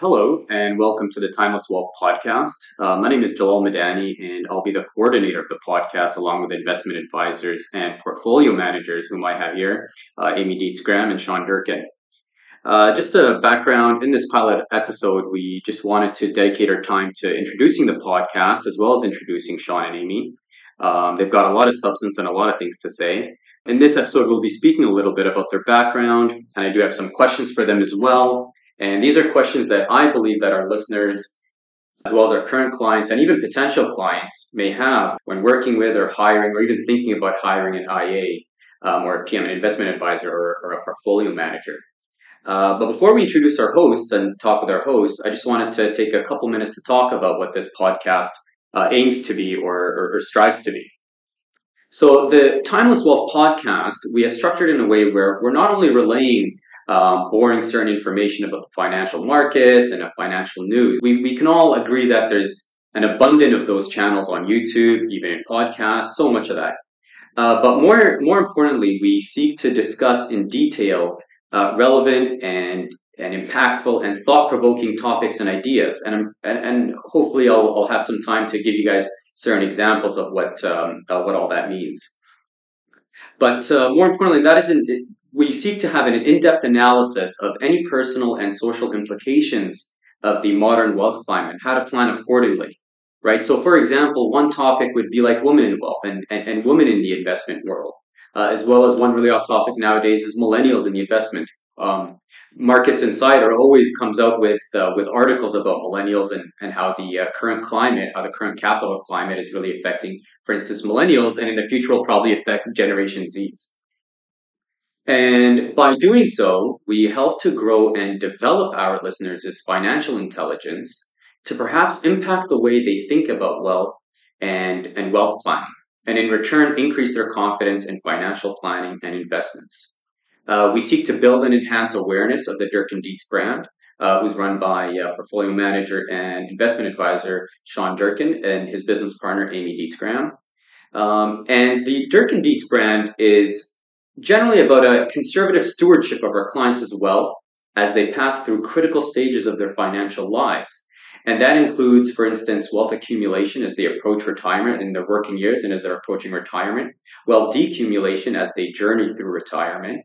Hello, and welcome to the Timeless Wealth Podcast. Uh, my name is Jalal Madani, and I'll be the coordinator of the podcast along with investment advisors and portfolio managers whom I have here, uh, Amy Dietz Graham and Sean Durkin. Uh, just a background in this pilot episode, we just wanted to dedicate our time to introducing the podcast as well as introducing Sean and Amy. Um, they've got a lot of substance and a lot of things to say. In this episode, we'll be speaking a little bit about their background, and I do have some questions for them as well. And these are questions that I believe that our listeners, as well as our current clients and even potential clients, may have when working with or hiring or even thinking about hiring an IA um, or a PM, an investment advisor or, or a portfolio manager. Uh, but before we introduce our hosts and talk with our hosts, I just wanted to take a couple minutes to talk about what this podcast uh, aims to be or, or, or strives to be. So the Timeless Wealth podcast, we have structured in a way where we're not only relaying um, boring certain information about the financial markets and the financial news. We, we can all agree that there's an abundance of those channels on YouTube, even in podcasts, so much of that. Uh, but more, more importantly, we seek to discuss in detail uh, relevant and, and impactful and thought-provoking topics and ideas. And, and, and hopefully I'll, I'll have some time to give you guys certain examples of what, um, uh, what all that means. But uh, more importantly, that isn't we seek to have an in-depth analysis of any personal and social implications of the modern wealth climate, how to plan accordingly, right? So, for example, one topic would be like women in wealth and, and, and women in the investment world, uh, as well as one really hot topic nowadays is millennials in the investment. Um, Markets Insider always comes out with uh, with articles about millennials and, and how the uh, current climate, how the current capital climate is really affecting, for instance, millennials, and in the future will probably affect Generation Zs. And by doing so, we help to grow and develop our listeners' financial intelligence to perhaps impact the way they think about wealth and, and wealth planning, and in return, increase their confidence in financial planning and investments. Uh, we seek to build and enhance awareness of the Durkin Dietz brand, uh, who's run by uh, portfolio manager and investment advisor Sean Durkin and his business partner Amy Dietz Graham. Um, and the Durkin Dietz brand is generally about a conservative stewardship of our clients' wealth as they pass through critical stages of their financial lives. And that includes, for instance, wealth accumulation as they approach retirement in their working years and as they're approaching retirement, wealth decumulation as they journey through retirement.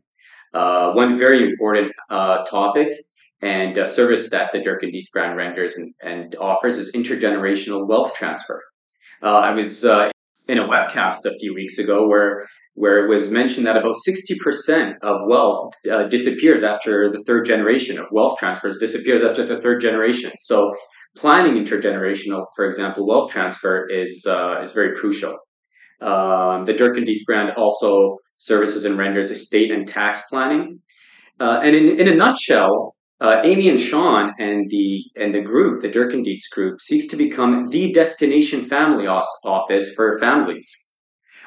Uh, one very important uh, topic and service that the Durkin Dietz brand renders and, and, offers is intergenerational wealth transfer. Uh, I was uh, in a webcast a few weeks ago where where it was mentioned that about 60% of wealth uh, disappears after the third generation of wealth transfers disappears after the third generation. So planning intergenerational for example wealth transfer is uh, is very crucial. Um, the Durkin Dietz brand also services and renders estate and tax planning. Uh, and in, in a nutshell uh, Amy and Sean and the and the group, the Durkin Dietz group, seeks to become the destination family office for families.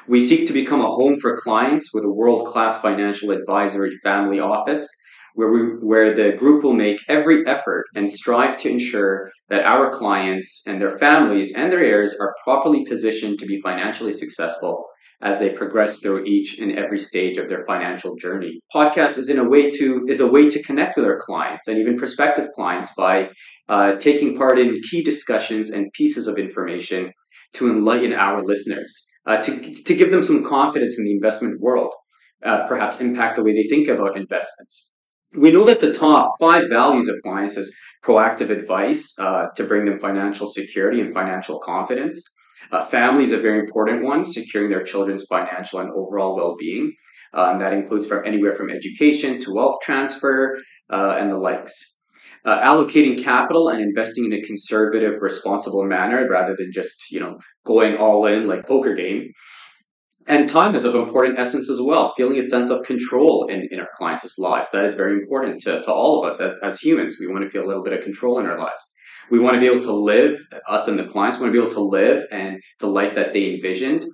We seek to become a home for clients with a world-class financial advisory family office where, we, where the group will make every effort and strive to ensure that our clients and their families and their heirs are properly positioned to be financially successful as they progress through each and every stage of their financial journey. Podcast is in a way to is a way to connect with our clients and even prospective clients by uh, taking part in key discussions and pieces of information to enlighten our listeners uh, to, to give them some confidence in the investment world, uh, perhaps impact the way they think about investments. We know that the top five values of clients is proactive advice uh, to bring them financial security and financial confidence. Uh, family is a very important one, securing their children's financial and overall well-being. Um, that includes from anywhere from education to wealth transfer uh, and the likes uh, allocating capital and investing in a conservative, responsible manner rather than just you know going all in like poker game. And time is of important essence as well. Feeling a sense of control in, in our clients' lives. That is very important to, to all of us as, as humans. We want to feel a little bit of control in our lives. We want to be able to live, us and the clients want to be able to live and the life that they envisioned,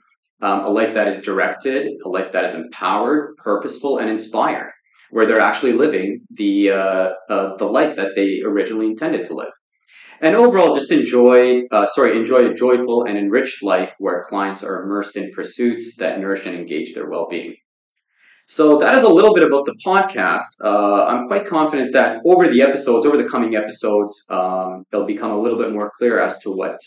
um, a life that is directed, a life that is empowered, purposeful, and inspired where they're actually living the uh, uh, the life that they originally intended to live. And overall, just enjoy, uh, sorry, enjoy a joyful and enriched life where clients are immersed in pursuits that nourish and engage their well-being. So that is a little bit about the podcast. Uh, I'm quite confident that over the episodes, over the coming episodes, um, it'll become a little bit more clear as to what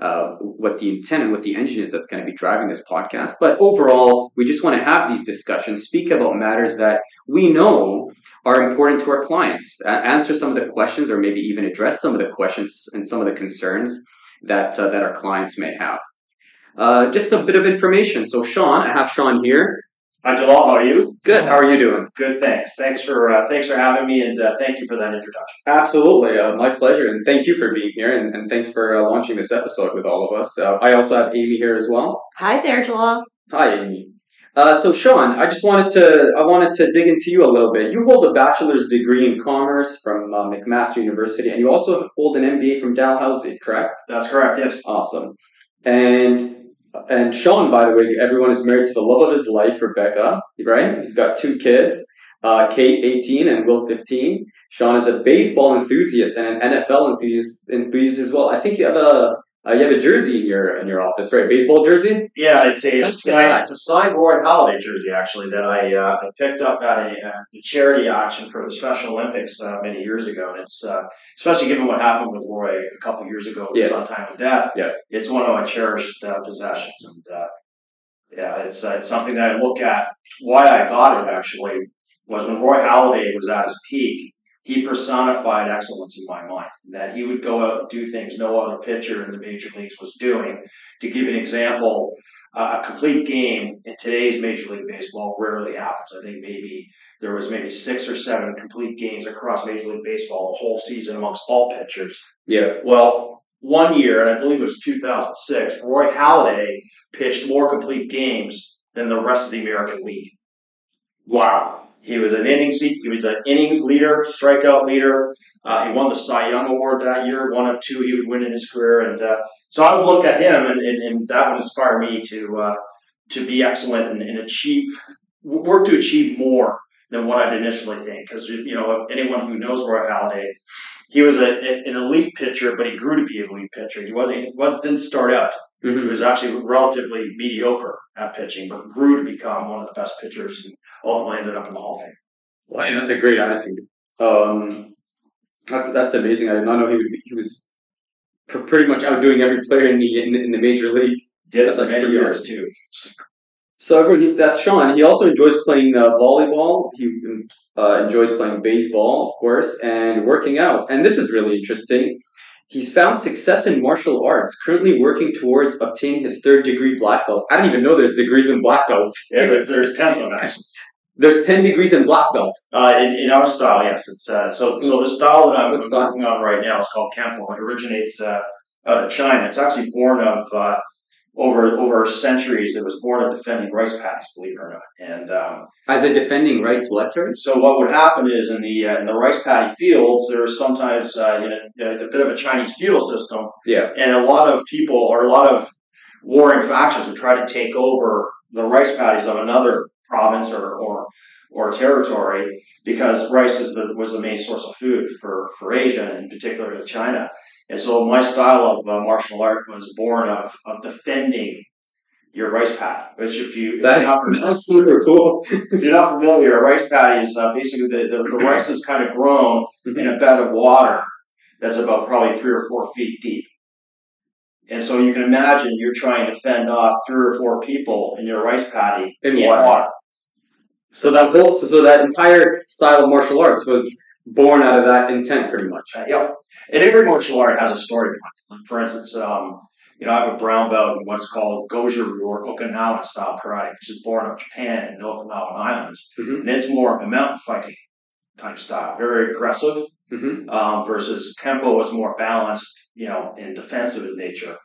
uh, what the intent and what the engine is that's going to be driving this podcast. But overall, we just want to have these discussions, speak about matters that we know are important to our clients, answer some of the questions, or maybe even address some of the questions and some of the concerns that uh, that our clients may have. Uh, just a bit of information. So, Sean, I have Sean here. Hi, Jalal. How are you? Good. How are you doing? Good. Thanks. Thanks for uh, thanks for having me, and uh, thank you for that introduction. Absolutely, uh, my pleasure, and thank you for being here, and, and thanks for uh, launching this episode with all of us. Uh, I also have Amy here as well. Hi there, Jalal. Hi, Amy. Uh, so, Sean, I just wanted to I wanted to dig into you a little bit. You hold a bachelor's degree in commerce from McMaster University, and you also hold an MBA from Dalhousie, correct? That's correct. Yes. Awesome. And and Sean, by the way, everyone is married to the love of his life, Rebecca, right? He's got two kids, uh, Kate, 18, and Will, 15. Sean is a baseball enthusiast and an NFL enthusiast, enthusiast as well. I think you have a uh, you have a jersey in your in your office, right? Baseball jersey. Yeah, it's a it's, a, it's a signed Roy Halladay jersey actually that I uh, I picked up at a, uh, a, charity auction for the Special Olympics uh, many years ago, and it's uh, especially given what happened with Roy a couple years ago, he yeah. was on time of death. Yeah, it's one of my cherished uh, possessions, and yeah, it's it's something that I look at. Why I got it actually was when Roy Halladay was at his peak he personified excellence in my mind. That he would go out and do things no other pitcher in the major leagues was doing. To give an example, uh, a complete game in today's Major League Baseball rarely happens. I think maybe there was maybe six or seven complete games across Major League Baseball the whole season amongst all pitchers. Yeah. Well, one year, and I believe it was 2006, Roy Halladay pitched more complete games than the rest of the American League. Wow. He was an innings he was an innings leader, strikeout leader. Uh, he won the Cy Young Award that year, one of two he would win in his career. And uh, so I would look at him, and, and, and that would inspire me to uh, to be excellent and, and, achieve work to achieve more than what I'd initially think. Because you know anyone who knows Roy Halladay, he was a, an elite pitcher, but he grew to be an elite pitcher. He wasn't he was, didn't start out Mm-hmm. Was actually relatively mediocre at pitching, but grew to become one of the best pitchers and ultimately ended up in the Hall of Fame. Well, that's a great attitude. Um, that's that's amazing. I did not know he would be, he was pretty much outdoing every player in the in the, in the major league. Did that's like many years too. So everyone, that's Sean. He also enjoys playing uh, volleyball. He uh, enjoys playing baseball, of course, and working out. And this is really interesting. He's found success in martial arts, currently working towards obtaining his third degree black belt. I don't even know there's degrees in black belts. Yeah, there's, there's 10 of them actually. There's 10 degrees in black belt. Uh, in, in our style, yes. It's uh, So so the style that I'm, working on right now is called Kempo. It originates uh, out of China. It's actually born of uh, over over centuries, it was born of defending rice paddies, believe it or not. And um, as a defending rice, what sir? So what would happen is in the uh, in the rice paddy fields, there is sometimes uh, you know, a bit of a Chinese feudal system. Yeah. And a lot of people or a lot of warring factions would try to take over the rice paddies of another province or or, or territory because rice is the, was the main source of food for, for Asia and in particular China. And so my style of uh, martial art was born of, of defending your rice paddy. Which, if you that, if not familiar, that's super cool. if you're not familiar, a rice paddy is uh, basically the, the, the, rice is kind of grown mm-hmm. in a bed of water that's about probably three or four feet deep. And so you can imagine you're trying to fend off three or four people in your rice paddy in, in water. water. So that whole so, so that entire style of martial arts was born out of that intent, pretty much. Uh, yep. And every martial art has a story behind it. For instance, um, you know, I have a brown belt in what's called Goju or Okinawan style karate, which is born of Japan and the Okinawan Islands. Mm-hmm. And it's more of a mountain fighting type style, very aggressive, mm-hmm. um, versus Kempo is more balanced, you know, and defensive in nature.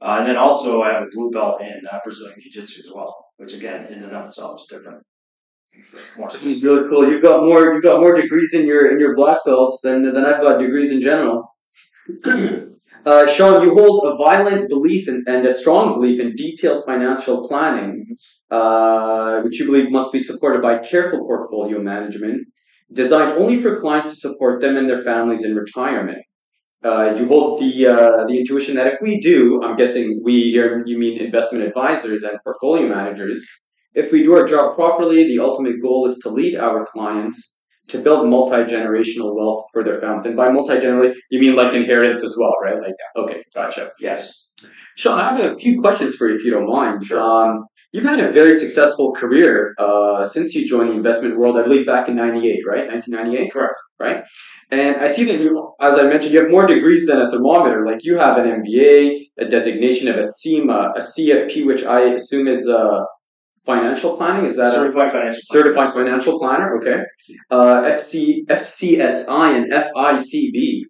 Uh, and then also I have a blue belt in uh, Brazilian Jiu Jitsu as well, which again, in and of itself is different. He's really cool. You've got more. You've got more degrees in your in your black belts than than I've got degrees in general. uh, Sean, you hold a violent belief in, and a strong belief in detailed financial planning, uh, which you believe must be supported by careful portfolio management, designed only for clients to support them and their families in retirement. Uh, you hold the uh, the intuition that if we do, I'm guessing we you mean investment advisors and portfolio managers, if we do our job properly, the ultimate goal is to lead our clients to build multi-generational wealth for their families. And by multi-generational, you mean like inheritance as well, right? Like, okay, gotcha. Yes. Sean, I have a few questions for you if you don't mind. Sure. Um, you've had a very successful career uh, since you joined the investment world, I believe back in 98, right? 1998? Correct. Right? And I see that you, as I mentioned, you have more degrees than a thermometer. Like you have an MBA, a designation of a CIMA, a CFP, which I assume is uh, financial planning. Is that a- certified financial certified planner. financial planner? Okay. Uh, FC, FCSI and FICB.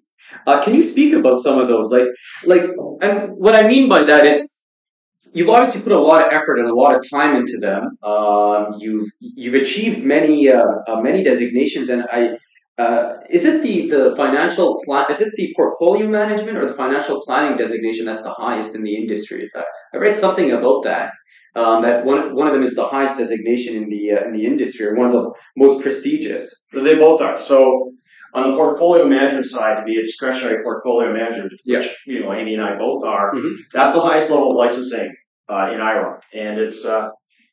Uh, can you speak about some of those? Like, like, and what I mean by that is, you've obviously put a lot of effort and a lot of time into them. Um, you've you've achieved many uh, uh, many designations, and I. Uh, is it the, the financial plan? Is it the portfolio management or the financial planning designation that's the highest in the industry? I read something about that. Um, that one one of them is the highest designation in the uh, in the industry, or one of the most prestigious. They both are. So on the portfolio management side, to be a discretionary portfolio manager, which Yeah. you know Amy and I both are, Mhm. that's the highest level of licensing uh, in IIROC, and it's uh,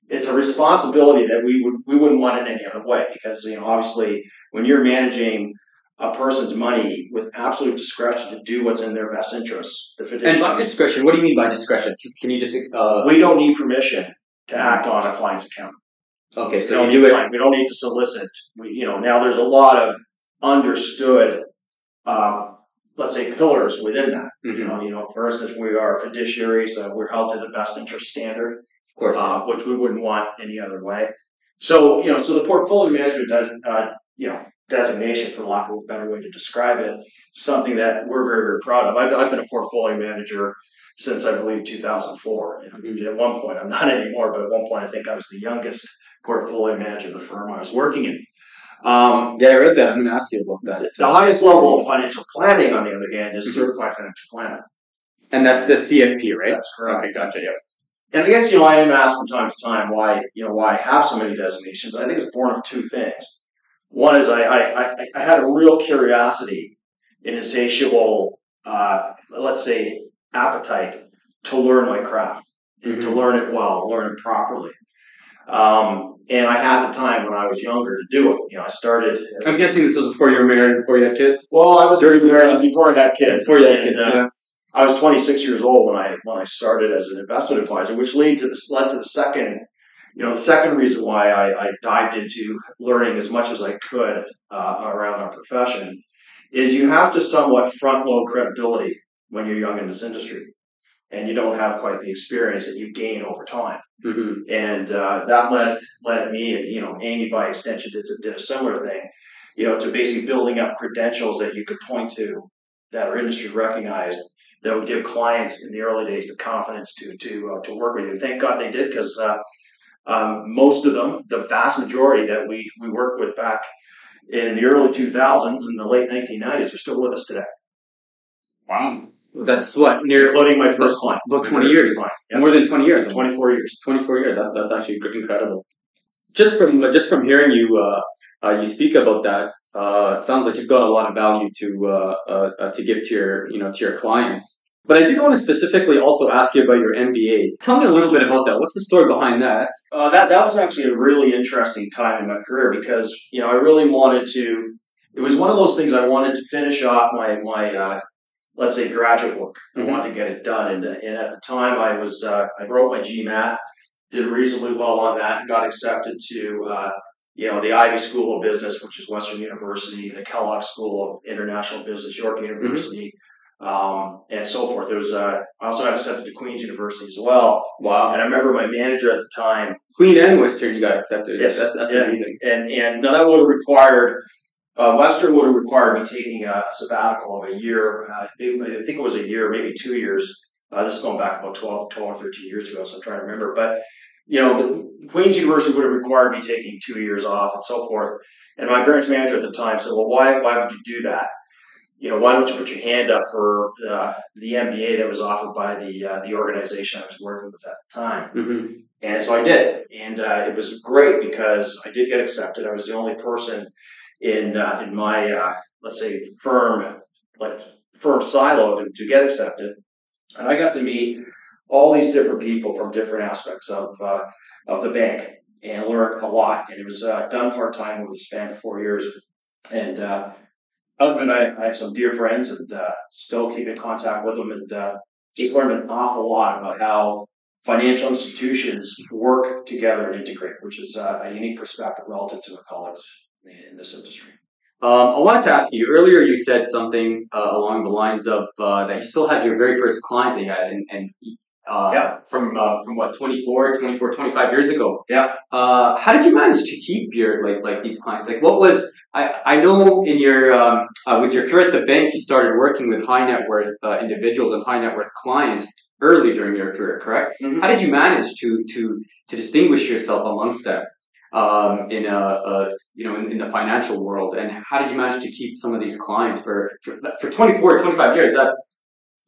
it's a responsibility that we would we wouldn't want in any other way because you know obviously when you're managing a person's money with absolute discretion to do what's in their best interest, the And by discretion, what do you mean by discretion? Can- you just uh, we don't need permission to act on a client's account. okay? We So don't you need do it. client- We don't need to solicit. We, you know, now there's a lot of understood, um, let's say, pillars within that. You Mhm, know, you know, for instance, we are fiduciaries. Uh, we're held to the best interest standard, Of course. uh, which we wouldn't want any other way. So, you know, so the portfolio management does, uh, you know, designation, for lack of a better way to describe it, something that we're very, very proud of. I've, I've been a portfolio manager since I believe 2004. And At one point, I'm not anymore, but at one point, I think I was the youngest portfolio manager of the firm I was working in. Um, yeah, I read that. I'm going to ask you about that. the highest level of financial planning, on the other hand, is Mhm. certified financial planner. And that's the CFP, right? That's correct. Okay, gotcha. Yeah. And I guess you know I am asked from time to time why you know why I have so many designations. I think it's born of two things. One is I I, I, I had a real curiosity, an insatiable, uh, let's say, appetite to learn my craft, to Mhm. learn it well, learn it properly. Um, and I had the time when I was younger to do it. You know, I started. I'm guessing this was before you were married, before you had kids. well, I was During your- before I had kids. Before you had And, kids. uh, yeah. I was 26 years old when I when I started as an investment advisor, which led to this led to the second, you know, the second reason why I, I dived into learning as much as I could uh, around our profession is you have to somewhat front load credibility when you're young in this industry, and you don't have quite the experience that you gain over time. Mhm. And uh, that led led me, and you know, Amy by extension did, did a similar thing, you know, to basically building up credentials that you could point to that are industry recognized that would give clients in the early days the confidence to to uh, to work with you. Thank God they did because uh, um, most of them, the vast majority that we we worked with back in the early 2000s and the late 1990s, are still with us today, Wow. That's what near including my first client. about 20 years. Yep. more than 20 years. 24 years. 24 years. That, that's actually incredible. Just from just from hearing you uh, uh, you speak about that, uh, it sounds like you've got a lot of value to uh, uh, uh, to give to your you know to your clients. But I did want to specifically also ask you about your MBA. Tell me a little bit about that. What's the story behind that? Uh, that that was actually a really interesting time in my career because you know I really wanted to. It was one of those things I wanted to finish off my my uh, let's say graduate work. I Mhm. wanted to get it done, and, and at the time I was uh, I wrote my GMAT, did reasonably well on that, and got accepted to uh, you know the Ivey School of Business, which is Western University, the Kellogg School of International Business, York University. Um, and so forth. There was uh, I also got accepted to Queen's University as well. Wow. And I remember my manager at the time Queen and Western, you got accepted. Yes, That's, that's yeah. amazing. and and now that would have required uh, Western would have required me taking a sabbatical of a year. Uh, I think it was a year, maybe two years. Uh, this is going back about 12, 12 or 13 years ago, so I'm trying to remember. But, you know, the Queen's University would have required me taking two years off and so forth. And my branch manager at the time said, well, why, why would you do that? You know, why don't you put your hand up for uh, the MBA that was offered by the uh, the organization I was working with at the time? hmm And so I did, and uh, it was great because I did get accepted. I was the only person in uh, in my uh, let's say firm like firm silo to, to get accepted, and I got to meet all these different people from different aspects of uh, of the bank. and learned a lot. And it was uh, done part time over the span of four years. And uh, other than I, I have some dear friends and uh, still keep in contact with them, and uh, just learned an awful lot about how financial institutions work together and integrate, which is uh, a unique perspective relative to my colleagues in this industry. Um, I wanted to ask you earlier. You said something uh, along the lines of uh, that you still had your very first client that you had, and, and uh, Yeah. from uh, from what 24, 24, 25 years ago. Yeah. Uh, how did you manage to keep your like like these clients? Like, what was I I know in your um, uh, with your career at the bank, you started working with high net worth uh, individuals and high net worth clients early during your career, correct? Mhm. How did you manage to to to distinguish yourself amongst them? Um, in a, a you know in, in the financial world, and how did you manage to keep some of these clients for for, for 24, 25 years? That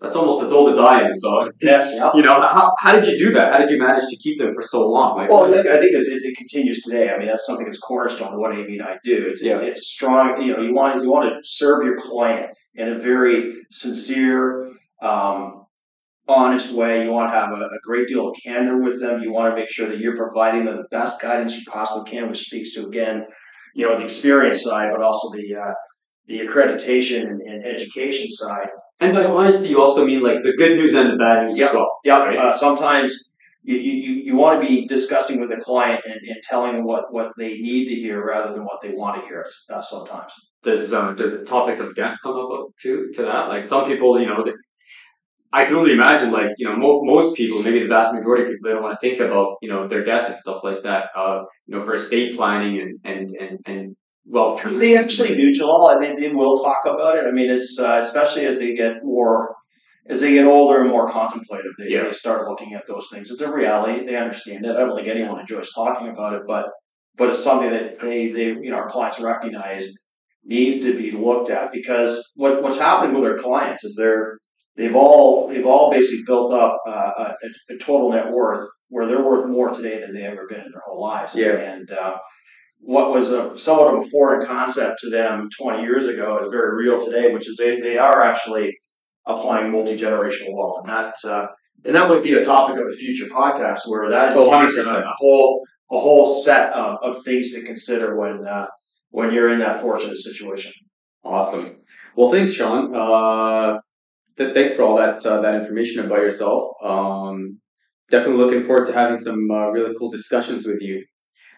that's almost as old as I am. So Yes. you know, how, how did you do that? How did you manage to keep them for so long? Like, Well, I think, I think it, it continues today. I mean, that's something that's cornerstone to what Amy and I do. It's, Yeah. it's a strong, you know, you want you want to serve your client in a very sincere, um, honest way. You want to have a, a great deal of candor with them. You want to make sure that you're providing them the best guidance you possibly can, which speaks to again, you know, the experience side, but also the uh, the accreditation and, and education side. And by honesty, you also mean like the good news and the bad news as Yeah. well. Yeah, Right. uh, sometimes you, you, you want to be discussing with a client and, and telling them what, what they need to hear rather than what they want to hear uh, sometimes. Does um, does the topic of death come up to to that? Like some people, you know, they, I can only imagine. Like you know, mo- most people, maybe the vast majority of people, they don't want to think about you know their death and stuff like that. Uh, you know, for estate planning and and and, and wealth transfer. They actually do, Jalal, and they, they will talk about it. I mean, it's uh, especially as they get more, as they get older and more contemplative, they, Yeah. they start looking at those things. It's a reality. They understand it. I don't think anyone enjoys talking about it, but but it's something that they, they you know, our clients recognize needs to be looked at because what, what's happening with our clients is they're they've all they've all basically built up uh, a, a total net worth where they're worth more today than they ever been in their whole lives. Yeah. And uh, what was a somewhat of a foreign concept to them 20 years ago is very real today, which is they, they are actually applying multi generational wealth, and that uh, and that might be a topic of a future podcast where that Oh, 100%. is a whole a whole set of, of things to consider when uh, when you're in that fortunate situation. Awesome. Well, thanks, Sean. Uh, th- thanks for all that uh, that information about yourself. Um, definitely looking forward to having some uh, really cool discussions with you.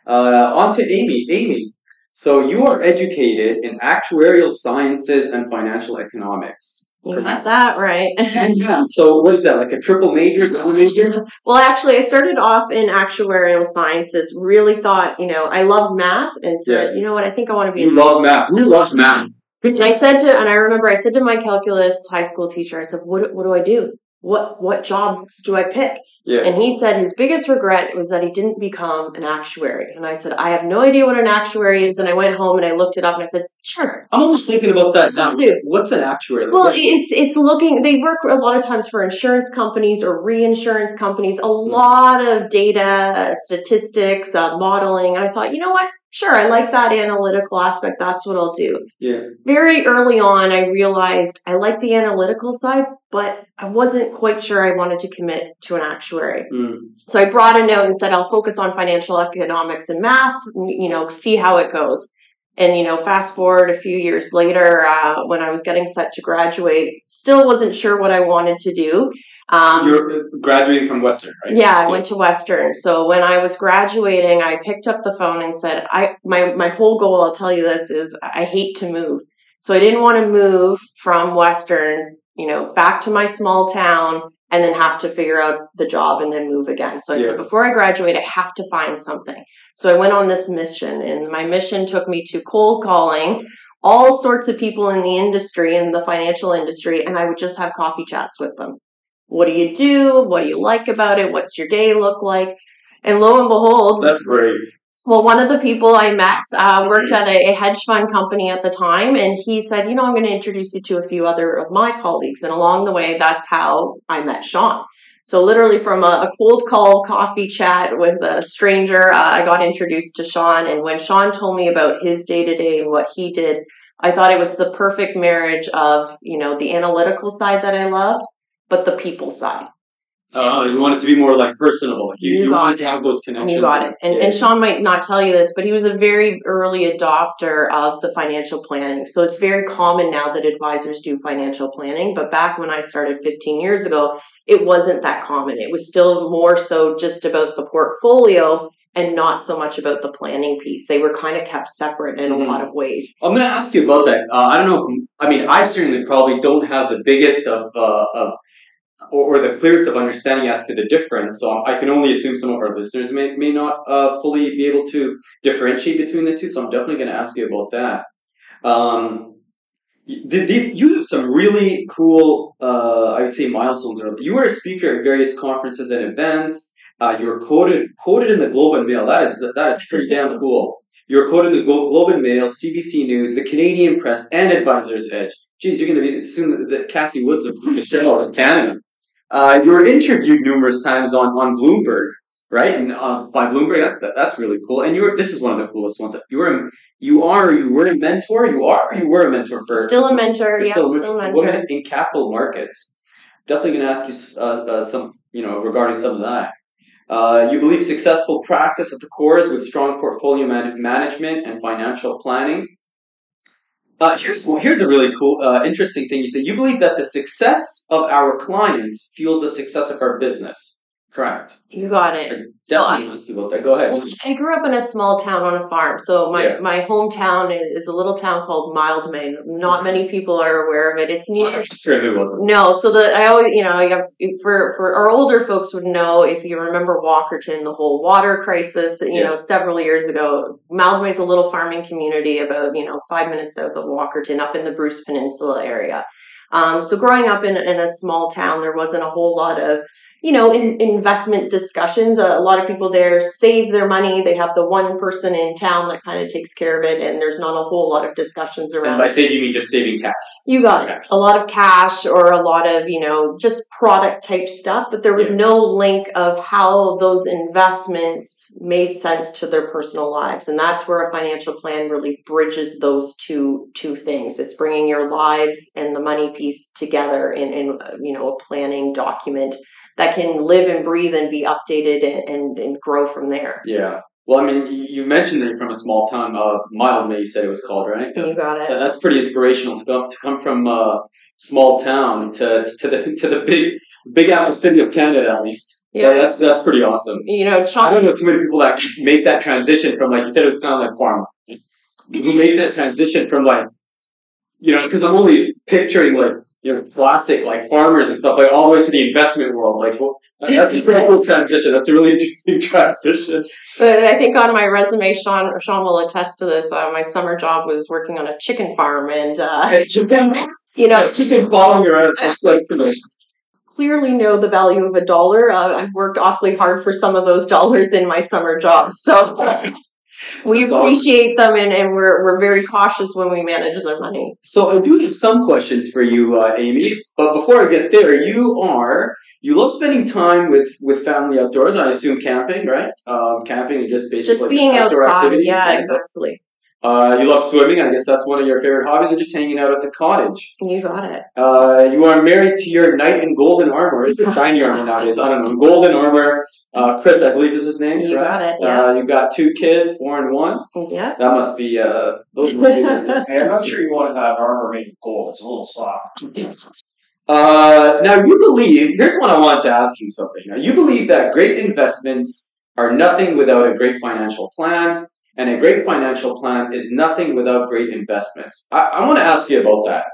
Uh, on to Amy. Amy, so you are educated in actuarial sciences and financial economics. You got that right. yeah. So what is that? Like a triple major, double major? well, actually, I started off in actuarial sciences. Really thought, you know, I love math, and said, you know what, I think I want to be. You love math. Who loves math? And I said to, and I remember I said to my calculus high school teacher, I said, "What what do I do? What what jobs do I pick?" Yeah. And he said his biggest regret was that he didn't become an actuary. And I said, "I have no idea what an actuary is." And I went home and I looked it up, and I said, "Sure." I'm almost thinking about that now. What's an actuary? Well, what- it's it's looking. They work a lot of times for insurance companies or reinsurance companies. A lot of data, statistics, uh, modeling. And I thought, you know what? Sure, I like that analytical aspect. That's what I'll do. yeah. very early on, I realized I liked the analytical side, but I wasn't quite sure I wanted to commit to an actuary. Mm. So I brought a note and said, I'll focus on financial economics and math, you know, see how it goes. And, you know, fast forward a few years later, uh, when I was getting set to graduate, still wasn't sure what I wanted to do. Um, You're uh, graduating from Western, right? yeah, I went to Western. So when I was graduating, I picked up the phone and said, "I my my whole goal, I'll tell you this, is I hate to move. So I didn't want to move from Western, you know, back to my small town and then have to figure out the job and then move again. So I Yeah. said, before I graduate, I have to find something. So I went on this mission, and my mission took me to cold calling all sorts of people in the industry, in the financial industry, and I would just have coffee chats with them. What do you do? What do you like about it? What's your day look like? And lo and behold, That's brave. Well, one of the people I met uh, worked at a, a hedge fund company at the time, and he said, "You know, I'm going to introduce you to a few other of my colleagues." And along the way, that's how I met Sean. So literally, from a, a cold call coffee chat with a stranger, uh, I got introduced to Sean. And when Sean told me about his day to day and what he did, I thought it was the perfect marriage of you know the analytical side that I love, but the people side. Uh, you want it to be more like personable. You, You you, want it. to have those connections. You got it. And, Yeah. and Sean might not tell you this, but he was a very early adopter of the financial planning. So it's very common now that advisors do financial planning. But back when I started 15 years ago, it wasn't that common. It was still more so just about the portfolio and not so much about the planning piece. They were kind of kept separate in Mhm. a lot of ways. I'm going to ask you about that. Uh, I don't know. If, I mean, I certainly probably don't have the biggest of uh, of or, or the clearest of understanding as to the difference. So I can only assume some of our listeners may may not uh, fully be able to differentiate between the two. So I'm definitely going to ask you about that. Um, y- the, the, you have some really cool, uh, I would say, milestones. You were a speaker at various conferences and events. Uh, you were quoted quoted in the Globe and Mail. That is that is pretty damn cool. You were quoted in the Glo- Globe and Mail, CBC News, the Canadian Press, and Advisors Edge. Geez, you're going to be soon the Cathie Woods of in Canada. Uh, you were interviewed numerous times on, on Bloomberg, right? And uh, by Bloomberg, that, that- that's really cool. And you were this is one of the coolest ones. You were you are you were a mentor. You are you were a mentor for Still a mentor. Yeah, still a still a mentor. women in capital markets. Definitely going to ask you uh, uh, some, you know, regarding some of that. Uh, you believe successful practice at the core is with strong portfolio man- management and financial planning. Uh, here's well, here's a really cool, uh, interesting thing. You said. you believe that the success of our clients fuels the success of our business. Correct. You got I it. definitely you about that. Go ahead. I grew up in a small town on a farm. So my, Yeah. my hometown is a little town called Mildmay. Not many people are aware of it. It's near Certainly wasn't. No, so the I always you know you have, for for our older folks would know if you remember Walkerton, the whole water crisis, you Yeah. know, several years ago. Mildmay's a little farming community about you know five minutes south of Walkerton, up in the Bruce Peninsula area. Um, so growing up in in a small town, there wasn't a whole lot of you know in, investment discussions. A, lot of people there save their money. They have the one person in town that kind of takes care of it, and there's not a whole lot of discussions And around. by save you mean just saving cash. You got Okay. it. A lot of cash or a lot of, you know, just product type stuff, but there was Yeah. no link of how those investments made sense to their personal lives. And that's where a financial plan really bridges those two two things. It's bringing your lives and the money piece together in in uh, you know, a planning document that can live and breathe and be updated and and, and grow from there. Yeah. Well, I mean, you mentioned that you're from a small town, uh, Mildmay, you said it was called, right? You got it. That's pretty inspirational to come to come from a small town to to the to the big big apple city of Canada at least. Yeah, that's that's pretty awesome. You know, I don't know too many people that make that transition from like you said it was kind of like farm. Who made that transition from like you know because I'm only picturing like you know classic like farmers and stuff like all the way to the investment world. Like well, that's a pretty cool transition. That's a really interesting transition. But I think on my resume, Sean Sean will attest to this. Uh, my summer job was working on a chicken farm, and uh, you know, chicken following around like clearly know the value of a dollar. Uh, I've worked awfully hard for some of those dollars in my summer jobs, so we appreciate them, and, and we're we're very cautious when we manage their money. So I do have some questions for you, uh, Amy. But before I get there, you are you love spending time with with family outdoors. I assume camping, right? Um, camping and just basically Just being outdoor outside, activities. yeah, exactly. Uh, you love swimming. I guess that's one of your favorite hobbies, or just hanging out at the cottage. You got it. Uh, you are married to your knight in golden armor. It's a shiny armor nowadays. I don't know. Golden armor. Uh, Chris, I believe is his name. You correct? got it, yeah. Uh, you got two kids, four and one. Yeah. That must be. Uh, those must be Hey, I'm not sure you want to have armor made of gold. It's a little soft. Uh, now you believe. Here's what I wanted to ask you something. Now you believe that great investments are nothing without a great financial plan, and a great financial plan is nothing without great investments. I, I want to ask you about that.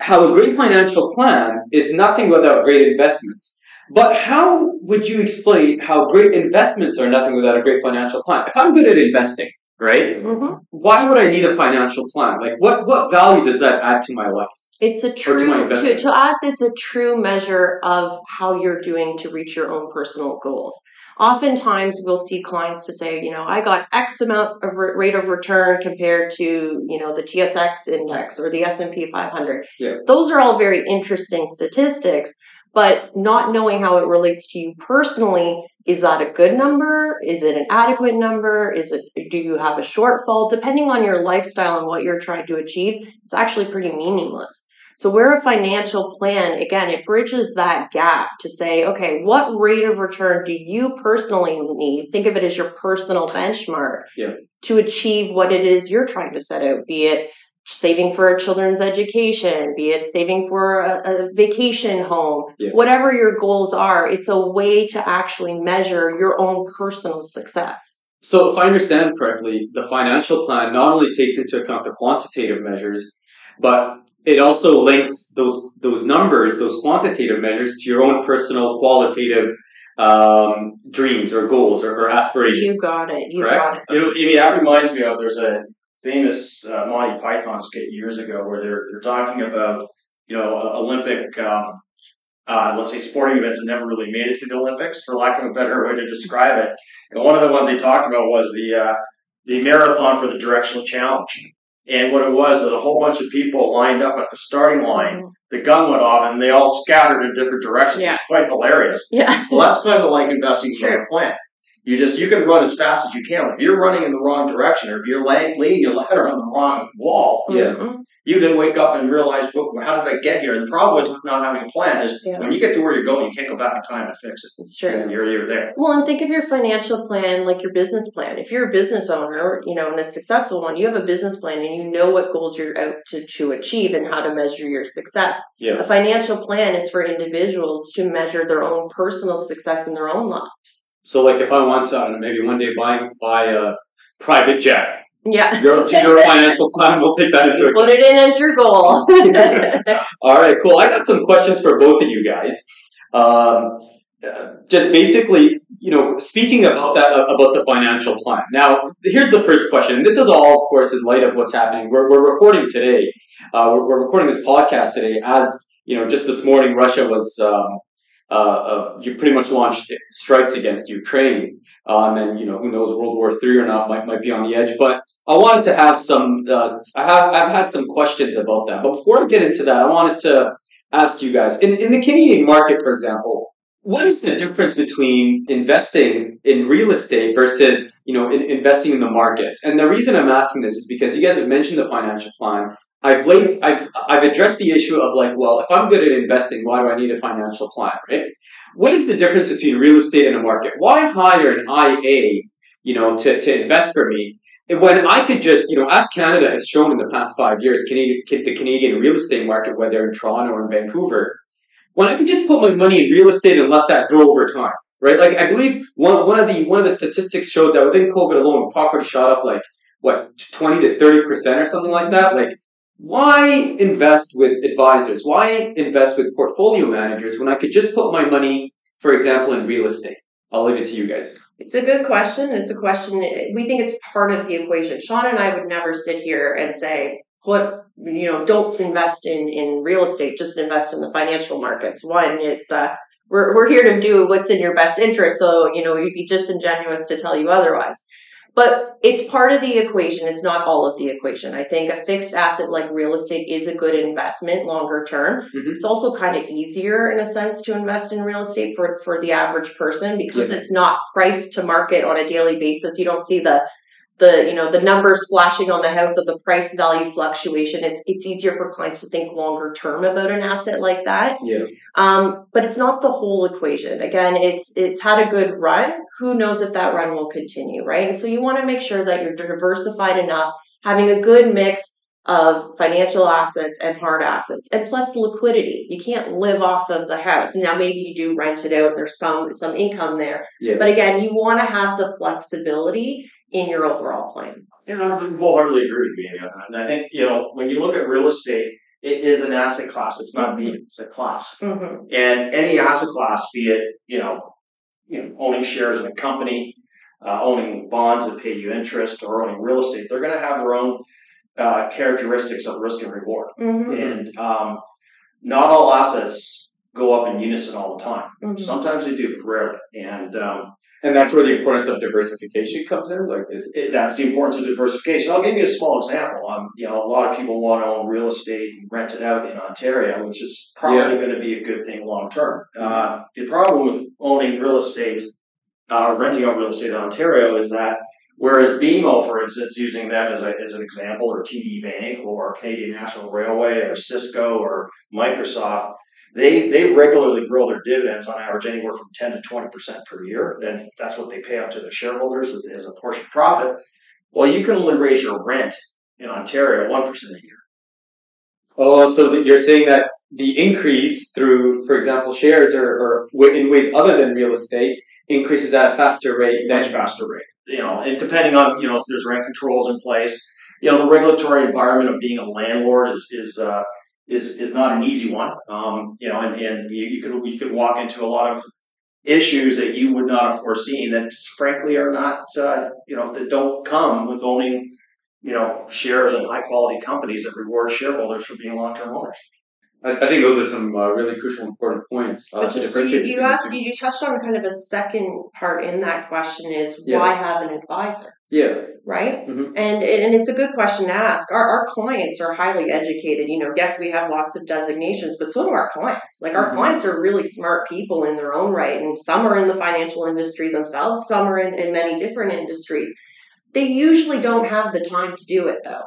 How a great financial plan is nothing without great investments. But how would you explain how great investments are nothing without a great financial plan? If I'm good at investing, right? hmm Why would I need a financial plan? Like, what what value does that add to my life? It's a true to, investments. to us. It's a true measure of how you're doing to reach your own personal goals. Oftentimes, we'll see clients to say, you know, I got X amount of rate of return compared to you know the TSX index or the S and P 500. Yeah. Those are all very interesting statistics, but not knowing how it relates to you personally is that a good number is it an adequate number is it do you have a shortfall depending on your lifestyle and what you're trying to achieve it's actually pretty meaningless So where a financial plan, again, it bridges that gap to say, okay, what rate of return do you personally need? Think of it as your personal benchmark Yeah. to achieve what it is you're trying to set out, be it saving for a children's education, be it saving for a, a vacation home, Yeah. whatever your goals are, it's a way to actually measure your own personal success. So, if I understand correctly, the financial plan not only takes into account the quantitative measures, but it also links those those numbers, those quantitative measures, to your own personal qualitative um, dreams or goals or, or aspirations. You got it. You Correct? got it. You know, Amy, that reminds me of there's a famous uh, Monty Python skit years ago where they're they're talking about you know Olympic, um, uh, let's say sporting events that never really made it to the Olympics, for lack of a better way to describe it. And one of the ones they talked about was the uh, the marathon for the directional challenge. And what it was that a whole bunch of people lined up at the starting line. Mm-hmm. The gun went off, and they all scattered in different directions. Yeah. It's quite hilarious. Yeah. Well, that's kind of like investing in a plan. You just you can run as fast as you can. If you're running in the wrong direction, or if you're laying, laying your ladder on the wrong wall, Yeah. Mhm. you then wake up and realize, well, how did I get here? And the problem with not having a plan is Yeah. when you get to where you're going, you can't go back in time and fix it. It's true. And you're you're there. Well, and think of your financial plan like your business plan. If you're a business owner, you know, and a successful one, you have a business plan and you know what goals you're out to, to achieve and how to measure your success. Yeah. A financial plan is for individuals to measure their own personal success in their own lives. So, like, if I want to, I don't know, maybe one day buy buy a private jet, Yeah. your your financial plan will take that into account. put it in as your goal. All right, cool. I got some questions for both of you guys. Um, uh, just basically, you know, speaking about that about the financial plan. Now, here's the first question. And this is all, of course, in light of what's happening. We're, we're recording today. Uh, we're, we're recording this podcast today as you know. Just this morning, Russia was um, uh, uh, you pretty much launched strikes against Ukraine, um, and you know who knows World War Three or not might might be on the edge. But I wanted to have some. Uh, I have I've had some questions about that. But before I get into that, I wanted to ask you guys in in the Canadian market, for example. What is the difference between investing in real estate versus, you know, in, investing in the markets? And the reason I'm asking this is because you guys have mentioned the financial plan. I've laid, I've, I've addressed the issue of like, well, if I'm good at investing, why do I need a financial plan, right? What is the difference between real estate and a market? Why hire an IA, you know, to, to invest for me when I could just, you know, as Canada has shown in the past five years, Canadian, the Canadian real estate market, whether in Toronto or in Vancouver, when I could just put my money in real estate and let that grow over time, right? Like I believe one one of the one of the statistics showed that within COVID alone, property shot up like what twenty to thirty percent or something like that. Like, why invest with advisors? Why invest with portfolio managers when I could just put my money, for example, in real estate? I'll leave it to you guys. It's a good question. It's a question we think it's part of the equation. Sean and I would never sit here and say, "What you know, don't invest in in real estate. Just invest in the financial markets." One, it's uh, we're we're here to do what's in your best interest. So you know, we'd be disingenuous to tell you otherwise. But it's part of the equation. It's not all of the equation. I think a fixed asset like real estate is a good investment longer term. Mhm. It's also kind of easier in a sense to invest in real estate for, for the average person because Yeah. it's not priced to market on a daily basis. You don't see the the you know the numbers flashing on the house of the price value fluctuation. It's it's easier for clients to think longer term about an asset like that. Yeah. Um, but it's not the whole equation. Again, it's it's had a good run. Who knows if that run will continue, right? And so you want to make sure that you're diversified enough, having a good mix of financial assets and hard assets, and plus liquidity. You can't live off of the house. Now maybe you do rent it out. There's some some income there, Yeah. but again, you want to have the flexibility in your overall plan. You know, I wholeheartedly agree with you. And I think, you know, when you look at real estate, it is an asset class. It's not me, it's a class. Mm-hmm. And any asset class, be it, you know, you know, owning shares in a company, uh, owning bonds that pay you interest, or owning real estate, they're going to have their own uh, characteristics of risk and reward. Mm-hmm. And um, not all assets go up in unison all the time. Mm-hmm. Sometimes they do, but rarely. And um, And that's where the importance of diversification comes in. Like, it, it, that's the importance of diversification. I'll give you a small example. Um, you know, a lot of people want to own real estate and rent it out in Ontario, which is probably going to be a good thing long term. Uh, the problem with owning real estate, uh, renting out real estate in Ontario, is that Whereas BMO, for instance, using them as, a, as an example, or TD Bank, or Canadian National Railway, or Cisco, or Microsoft, they they regularly grow their dividends on average anywhere from 10 to 20 percent per year. Then that's what they pay out to their shareholders as a portion of profit. Well, you can only raise your rent in Ontario one percent a year. Oh, so you're saying that the increase through, for example, shares or, or in ways other than real estate increases at a faster rate than much faster rate. You know, and depending on you know if there's rent controls in place, you know the regulatory environment of being a landlord is is uh, is is not an easy one. Um, you know, and, and you, you, could you could walk into a lot of issues that you would not have foreseen that frankly are not uh, you know that don't come with owning you know shares in high quality companies that reward shareholders for being long term owners. I, I, think those are some uh, really crucial, important points uh, to differentiate. You, you asked, you touched on kind of a second part in that question is yeah. why have an advisor? Yeah. Right. Mm-hmm. And and it's a good question to ask. Our our clients are highly educated. You know, yes, we have lots of designations, but so do our clients. Like our mm-hmm. clients are really smart people in their own right, and some are in the financial industry themselves. Some are in, in many different industries. They usually don't have the time to do it though.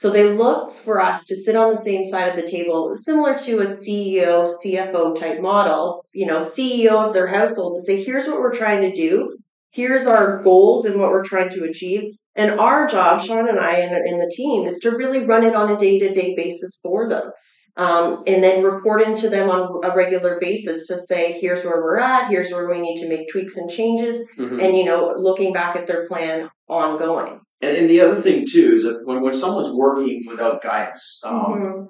So they look for us to sit on the same side of the table, similar to a CEO, CFO type model, you know, CEO of their household to say, here's what we're trying to do. Here's our goals and what we're trying to achieve. And our job, Sean and I and, and the team, is to really run it on a day to day basis for them. Um, and then report into them on a regular basis to say, here's where we're at, here's where we need to make tweaks and changes, mm-hmm. and, you know, looking back at their plan ongoing. And, and, the other thing too is that when, when someone's working without guidance, um, mm-hmm.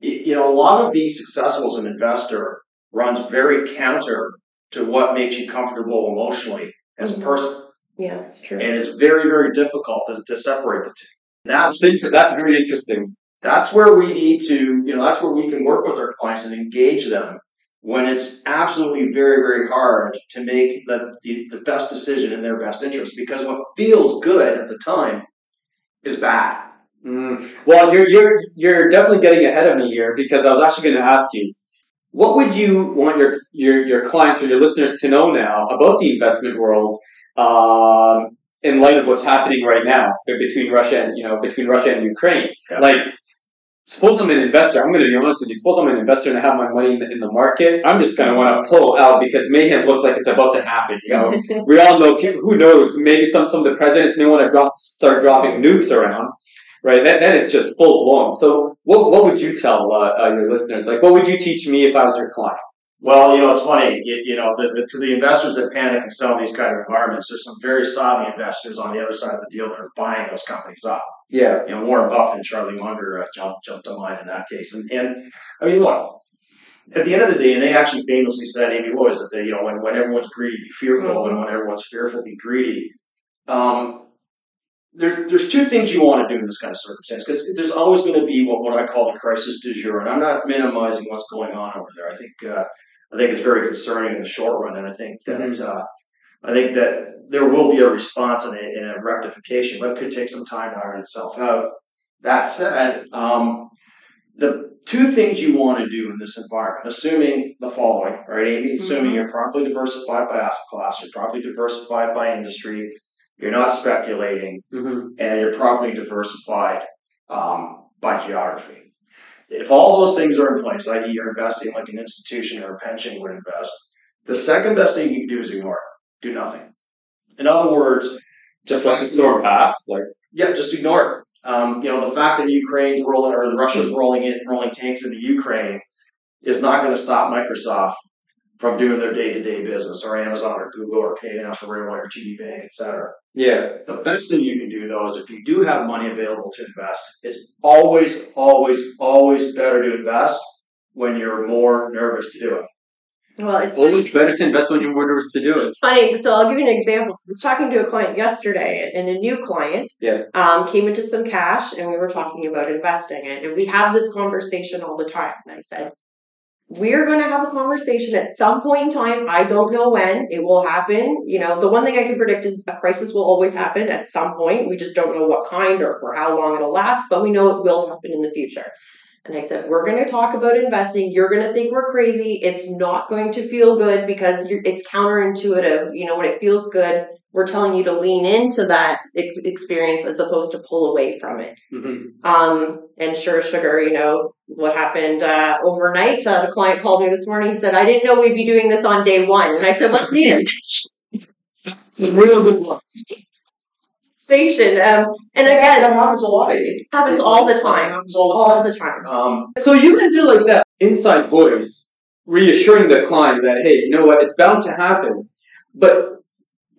you know, a lot of being successful as an investor runs very counter to what makes you comfortable emotionally as mm-hmm. a person. Yeah, that's true. And it's very, very difficult to, to separate the two. That's, that's very interesting. That's where we need to, you know, that's where we can work with our clients and engage them when it's absolutely very, very hard to make the, the, the, best decision in their best interest because what feels good at the time is bad. Mm. Well, you're, you're, you're definitely getting ahead of me here because I was actually going to ask you what would you want your, your, your clients or your listeners to know now about the investment world um, in light of what's happening right now between Russia and you know between Russia and Ukraine? Yeah. Like suppose I'm an investor. I'm going to be honest with you. Suppose I'm an investor and I have my money in the, in the market. I'm just going to want to pull out because mayhem looks like it's about to happen. You know, we all know. Who knows? Maybe some some of the presidents may want to drop start dropping nukes around. Right, that, that is just full blown. So, what, what would you tell uh, uh, your listeners? Like, what would you teach me if I was your client? Well, you know, it's funny. You, you know, the, the, to the investors that panic and sell of these kind of environments, there's some very savvy investors on the other side of the deal that are buying those companies up. Yeah. You know, Warren Buffett and Charlie Munger uh, jumped jumped to mind in that case. And and I mean, look, at the end of the day, and they actually famously said, Amy Lewis, that you know, when, when everyone's greedy, be fearful, mm-hmm. and when everyone's fearful, be greedy. Um, there's there's two things you want to do in this kind of circumstance because there's always going to be what, what I call the crisis du jour, and I'm not minimizing what's going on over there. I think uh, I think it's very concerning in the short run, and I think that mm-hmm. uh, I think that there will be a response and a, and a, rectification, but it could take some time to iron itself out. That said, um, the two things you want to do in this environment, assuming the following, right, Amy? Mm-hmm. Assuming you're properly diversified by asset class, you're properly diversified by industry, you're not speculating, mm-hmm. and you're properly diversified um, by geography. If all those things are in place, i.e., you're investing like an institution or a pension would invest, the second best thing you can do is ignore it. Do nothing. In other words, just let the storm pass. Like yeah, just ignore it. Um, you know, the fact that Ukraine's rolling or Russia's rolling in rolling tanks into Ukraine is not going to stop Microsoft from doing their day to day business, or Amazon, or Google, or Canadian or Railway, or TD Bank, etc. Yeah. The best thing you can do though is if you do have money available to invest, it's always, always, always better to invest when you're more nervous to do it. Well, it's always funny. better to invest when you're more nervous to do it. It's funny. So I'll give you an example. I was talking to a client yesterday, and a new client yeah. um, came into some cash, and we were talking about investing it. And we have this conversation all the time. And I said, we're going to have a conversation at some point in time. I don't know when it will happen. You know, the one thing I can predict is a crisis will always happen at some point. We just don't know what kind or for how long it'll last, but we know it will happen in the future. And I said, we're going to talk about investing. You're going to think we're crazy. It's not going to feel good because it's counterintuitive. You know, when it feels good, we're telling you to lean into that ex- experience as opposed to pull away from it. Mm-hmm. Um, and sure, sugar, you know, what happened uh, overnight? Uh, the client called me this morning. He said, I didn't know we'd be doing this on day one. And I said, Let's meet it. It's a real good one. Station. Um, and that again, happens a lot. it happens all the time. happens all the All time. the time. Um, So you guys are like that inside voice, reassuring the client that hey, you know what, it's bound to happen. But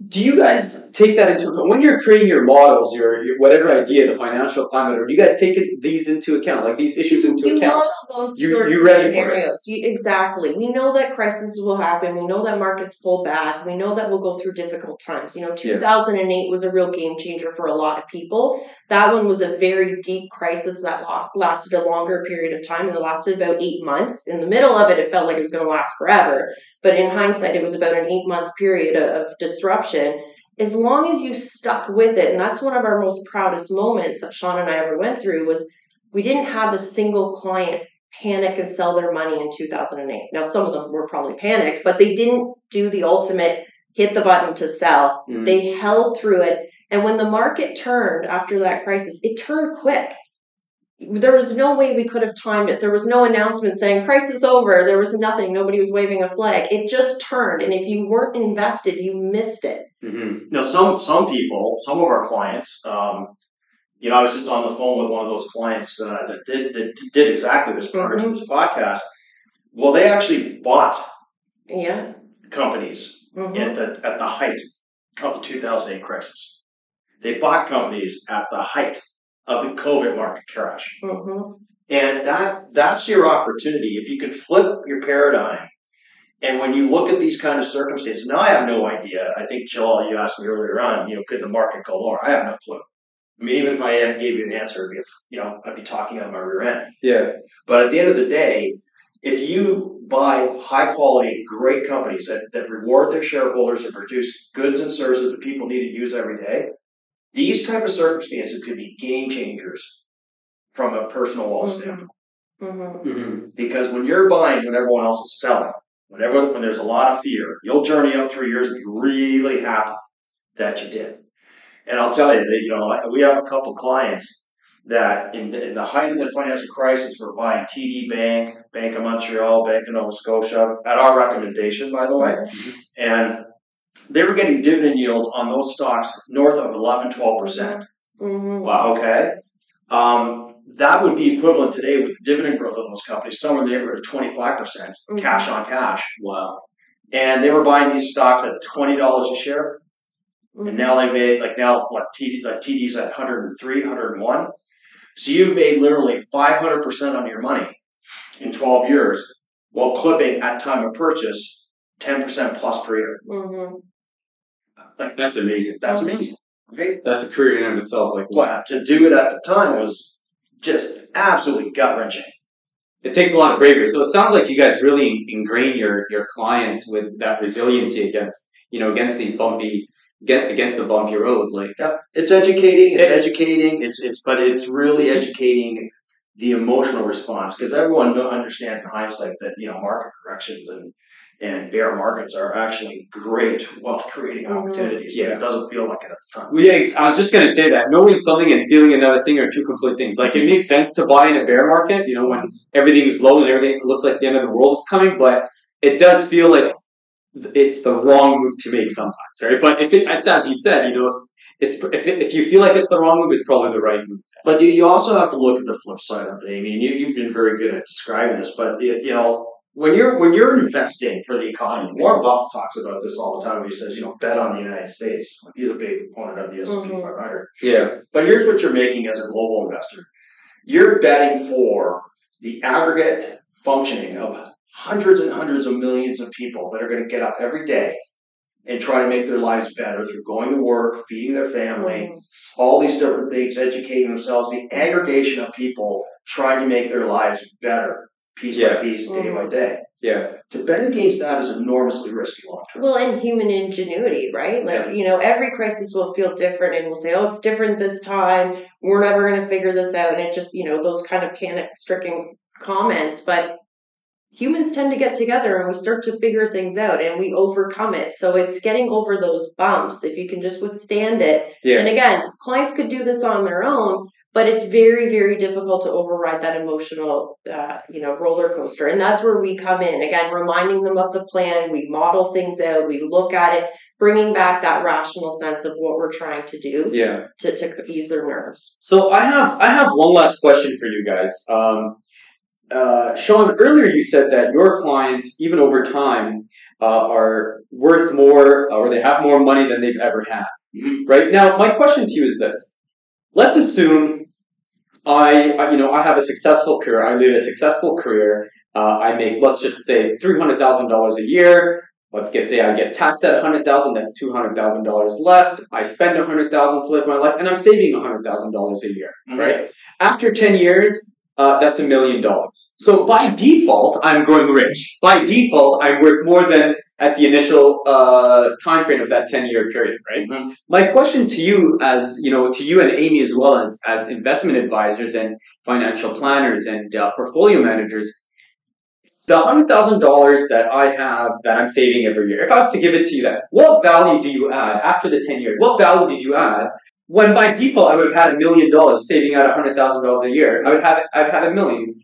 do you guys take that into account when you're creating your models, your, your whatever idea, the financial climate, or do you guys take it, these into account, like these issues into You account? model those You- sorts you ready scenarios. You, exactly. We know that crises will happen. We know that markets pull back. We know that we'll go through difficult times. You know, Yeah. 2008 was a real game changer for a lot of people. That one was a very deep crisis that lasted a longer period of time and it lasted about eight months. In the middle of it, it felt like it was going to last forever. But in hindsight, it was about an eight month period of, disruption. As long as you stuck with it, and that's one of our most proudest moments that Sean and I ever went through was we didn't have a single client panic and sell their money in 2008. Now, some of them were probably panicked, but they didn't do the ultimate hit the button to sell. Mhm. They held through it. And when the market turned after that crisis, it turned quick. There was no way we could have timed it. There was no announcement saying crisis over. There was nothing. Nobody was waving a flag. It just turned. And if you weren't invested, you missed it. Mm-hmm. Now, some some people, some of our clients, um, you know, I was just on the phone with one of those clients uh, that did that did exactly this prior to Mhm. this podcast. Well, they actually bought Yeah. companies Mhm. at the at the height of the 2008 crisis. They bought companies at the height of the COVID market crash, Mhm. and that that's your opportunity. If you can flip your paradigm, and when you look at these kind of circumstances, now I have no idea. I think Jalal, you asked me earlier on, you know, could the market go lower? I have no clue. I mean, even if I gave you an answer, you know, I'd be talking of my rear end. Yeah. But at the end of the day, if you buy high quality, great companies that, that reward their shareholders and produce goods and services that people need to use every day, these type of circumstances could be game changers from a personal wealth Mhm. standpoint. Mhm. Mm-hmm. Because when you're buying when everyone else is selling, when everyone, when there's a lot of fear, you'll journey up three years and be really happy that you did. And I'll tell you that you know we have a couple clients that in the, in the height of the financial crisis were buying TD Bank, Bank of Montreal, Bank of Nova Scotia at our recommendation, by the way, and they were getting dividend yields on those stocks north of 11, 12 percent. Mhm. Wow. Okay. Um, that would be equivalent today with dividend growth of those companies, somewhere in the neighborhood of 25% Mhm. cash on cash. Wow. And they were buying these stocks at $20 a share. Mhm. And now they made, like now, what, TD, like TD's at 103, 101. So you made literally 500% on your money in 12 years while clipping at time of purchase 10% plus per year. Mhm. Like, That's amazing. that's amazing. Okay. That's a career in and of itself. Like Well, to do it at the time was just absolutely gut wrenching. it takes a lot of bravery. So it sounds like you guys really ingrain your your clients with that resiliency against you know against these bumpy get against the bumpy road. Like Yeah, it's educating. It's It- educating. It's it's, but it's really educating the emotional response because everyone understands in hindsight that you know market corrections and and bear markets are actually great wealth creating Mhm. opportunities. Yeah. it doesn't feel like it at the time. Well, yeah, I was just gonna say that knowing something and feeling another thing are two complete things. Like it makes sense to buy in a bear market, you know, when everything's low and everything looks like the end of the world is coming, but it does feel like th- it's the wrong move to make sometimes, right? But if it, it's as you said, you know, if it's if, it, if you feel like it's the wrong move, it's probably the right move. But you, you also have to look at the flip side of it. I mean, you, you've been very good at describing this, but you, you know, when you're when you're investing for the economy, Warren Buffett talks about this all the time. He says, you know, bet on the United States. He's a big proponent of the S and P Mhm. 500. Yeah, But here's what you're making as a global investor. You're betting for the aggregate functioning of hundreds and hundreds of millions of people that are going to get up every day and try to make their lives better through going to work, feeding their family, Mhm. all these different things, educating themselves, the aggregation of people trying to make their lives better, piece Yeah. by piece, day Mhm. by day. yeah, To bet against that is enormously risky long term. Well, and human ingenuity, right? Like, Yeah. you know, every crisis will feel different and we'll say, oh, it's different this time. We're never going to figure this out. And it just, you know, those kind of panic stricken comments. But humans tend to get together and we start to figure things out and we overcome it. So it's getting over those bumps. If you can just withstand it. Yeah. And again, clients could do this on their own, but it's very, very difficult to override that emotional, uh, you know, roller coaster. And that's where we come in. Again, reminding them of the plan. We model things out. We look at it, bringing back that rational sense of what we're trying to do Yeah. to, to ease their nerves. So I have I have one last question for you guys. Um, uh, Sean, earlier you said that your clients, even over time, uh, are worth more or they have more money than they've ever had. Mhm. Right now, my question to you is this: Let's assume I, you know, I have a successful career. I lead a successful career. Uh, I make, let's just say, three hundred thousand dollars a year. Let's get say I get taxed at hundred thousand. That's two hundred thousand dollars left. I spend a hundred thousand to live my life, and I'm saving a hundred thousand dollars a year. Mhm. Right after ten years, uh, that's a million dollars. So by default, I'm growing rich. By default, I'm worth more than at the initial uh, time frame of that ten year period. Right. Mhm. My question to you, as you know, to you and Amy as well as as investment advisors and financial planners and uh, portfolio managers, the hundred thousand dollars that I have that I'm saving every year, if I was to give it to you, that what value do you add after the ten years? What value did you add when by default I would have had a million dollars saving out hundred thousand dollars a year? I would have I'd have a million.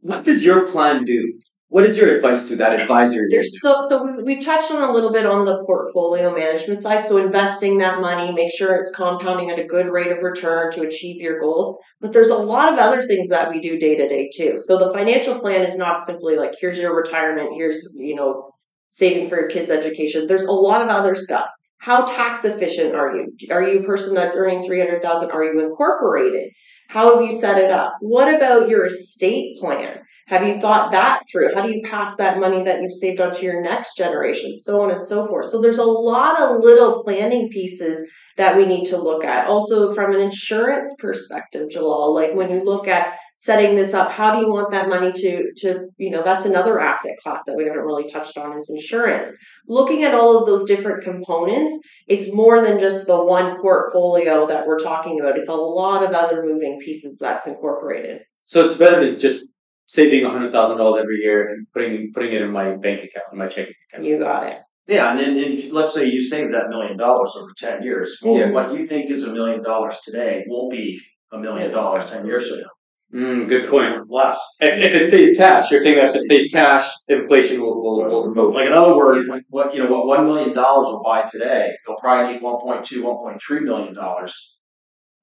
What does your plan do? What is your advice to that advisor? So so we, we touched on a little bit on the portfolio management side. So investing that money, make sure it's compounding at a good rate of return to achieve your goals. But there's a lot of other things that we do day to day too. So the financial plan is not simply like here's your retirement, here's you know saving for your kids' education. There's a lot of other stuff. How tax efficient are you? Are you a person that's earning three hundred thousand? Are you incorporated? How have you set it up? What about your estate plan? Have you thought that through? How do you pass that money that you've saved on to your next generation? So on and so forth. So there's a lot of little planning pieces that we need to look at. Also, from an insurance perspective, Jalal, like when you look at setting this up, how do you want that money to to you know that's another asset class that we haven't really touched on is insurance. Looking at all of those different components, it's more than just the one portfolio that we're talking about. It's a lot of other moving pieces that's incorporated. So it's better than just saving hundred thousand dollars every year and putting putting it in my bank account, in my checking account. You got it. Yeah, and then if, let's say you save that million dollars over ten years. Well, Yeah. what you think is a million dollars today won't be a million dollars ten years from now. Mm, good point. Less. If, if it stays cash, you're saying that if it stays cash, inflation will will, will remove. Like in other words, what you know, what one million dollars will buy today, you'll probably need 1.2, 1.3 million dollars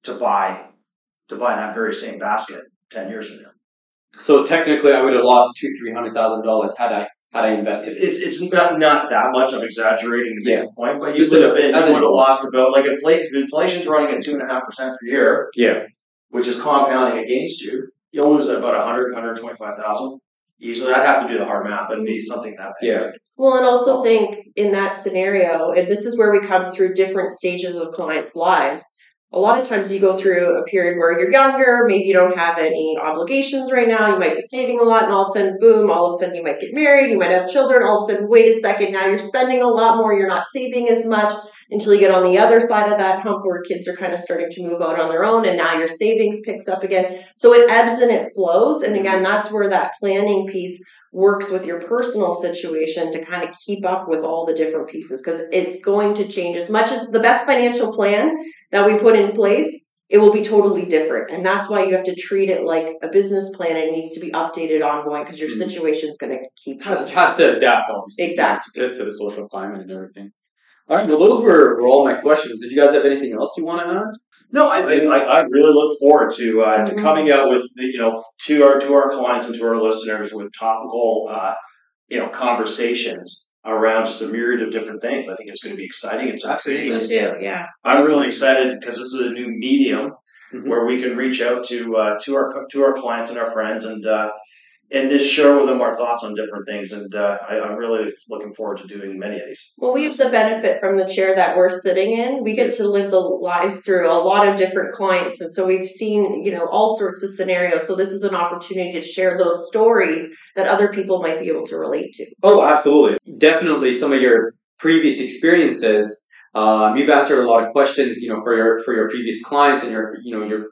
to buy to buy that very same basket ten years from now. So technically, I would have lost two three hundred thousand dollars had I had I invested. it. It's it's not, not that much. I'm exaggerating to make a point, but you Just would have been you would have lost about like inflation. If inflation's running at two and a half percent per year, Yeah. Which is compounding against you, you'll lose about 100, 125,000 easily. I'd have to do the hard math, but it'd be mm-hmm. something that big. Yeah. Well, and also think in that scenario, and this is where we come through different stages of clients' lives. A lot of times you go through a period where you're younger, maybe you don't have any obligations right now, you might be saving a lot, and all of a sudden, boom, all of a sudden you might get married, you might have children, all of a sudden, wait a second, now you're spending a lot more, you're not saving as much until you get on the other side of that hump where kids are kind of starting to move out on their own, and now your savings picks up again. So it ebbs and it flows. And again, that's where that planning piece works with your personal situation to kind of keep up with all the different pieces because it's going to change as much as the best financial plan that we put in place it will be totally different and that's why you have to treat it like a business plan it needs to be updated ongoing because your Mhm. situation is going to keep has has to adapt obviously Exactly. to, to the social climate and everything. All right, well those were, were all my questions. Did you guys have anything else you want to add? No, I, I, I really look forward to uh, to Mhm. coming out with the, you know to our to our clients and to our listeners with topical uh, you know conversations around just a myriad of different things. I think it's going to be exciting. It's Absolutely. exciting. too yeah I'm really excited because this is a new medium Mhm. where we can reach out to uh, to our to our clients and our friends and uh, and just share with them our thoughts on different things. And uh, I, I'm really looking forward to doing many of these. well we have the benefit from the chair that we're sitting in we get to live the lives through a lot of different clients and so we've seen you know all sorts of scenarios so this is an opportunity to share those stories that other people might be able to relate to Oh, absolutely. Definitely some of your previous experiences. Um, you've answered a lot of questions, you know, for your for your previous clients and your you know your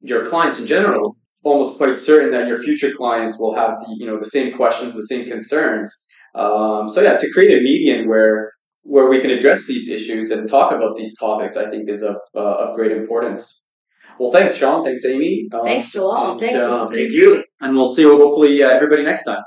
your clients in general. Almost quite certain that your future clients will have the you know the same questions, the same concerns. Um, so yeah, to create a median where where we can address these issues and talk about these topics, I think is of uh, of great importance. Well, thanks, Sean. Thanks, Amy. Um, Thanks, Jalal. Thanks. Um, thank you. And we'll see you hopefully uh, everybody next time.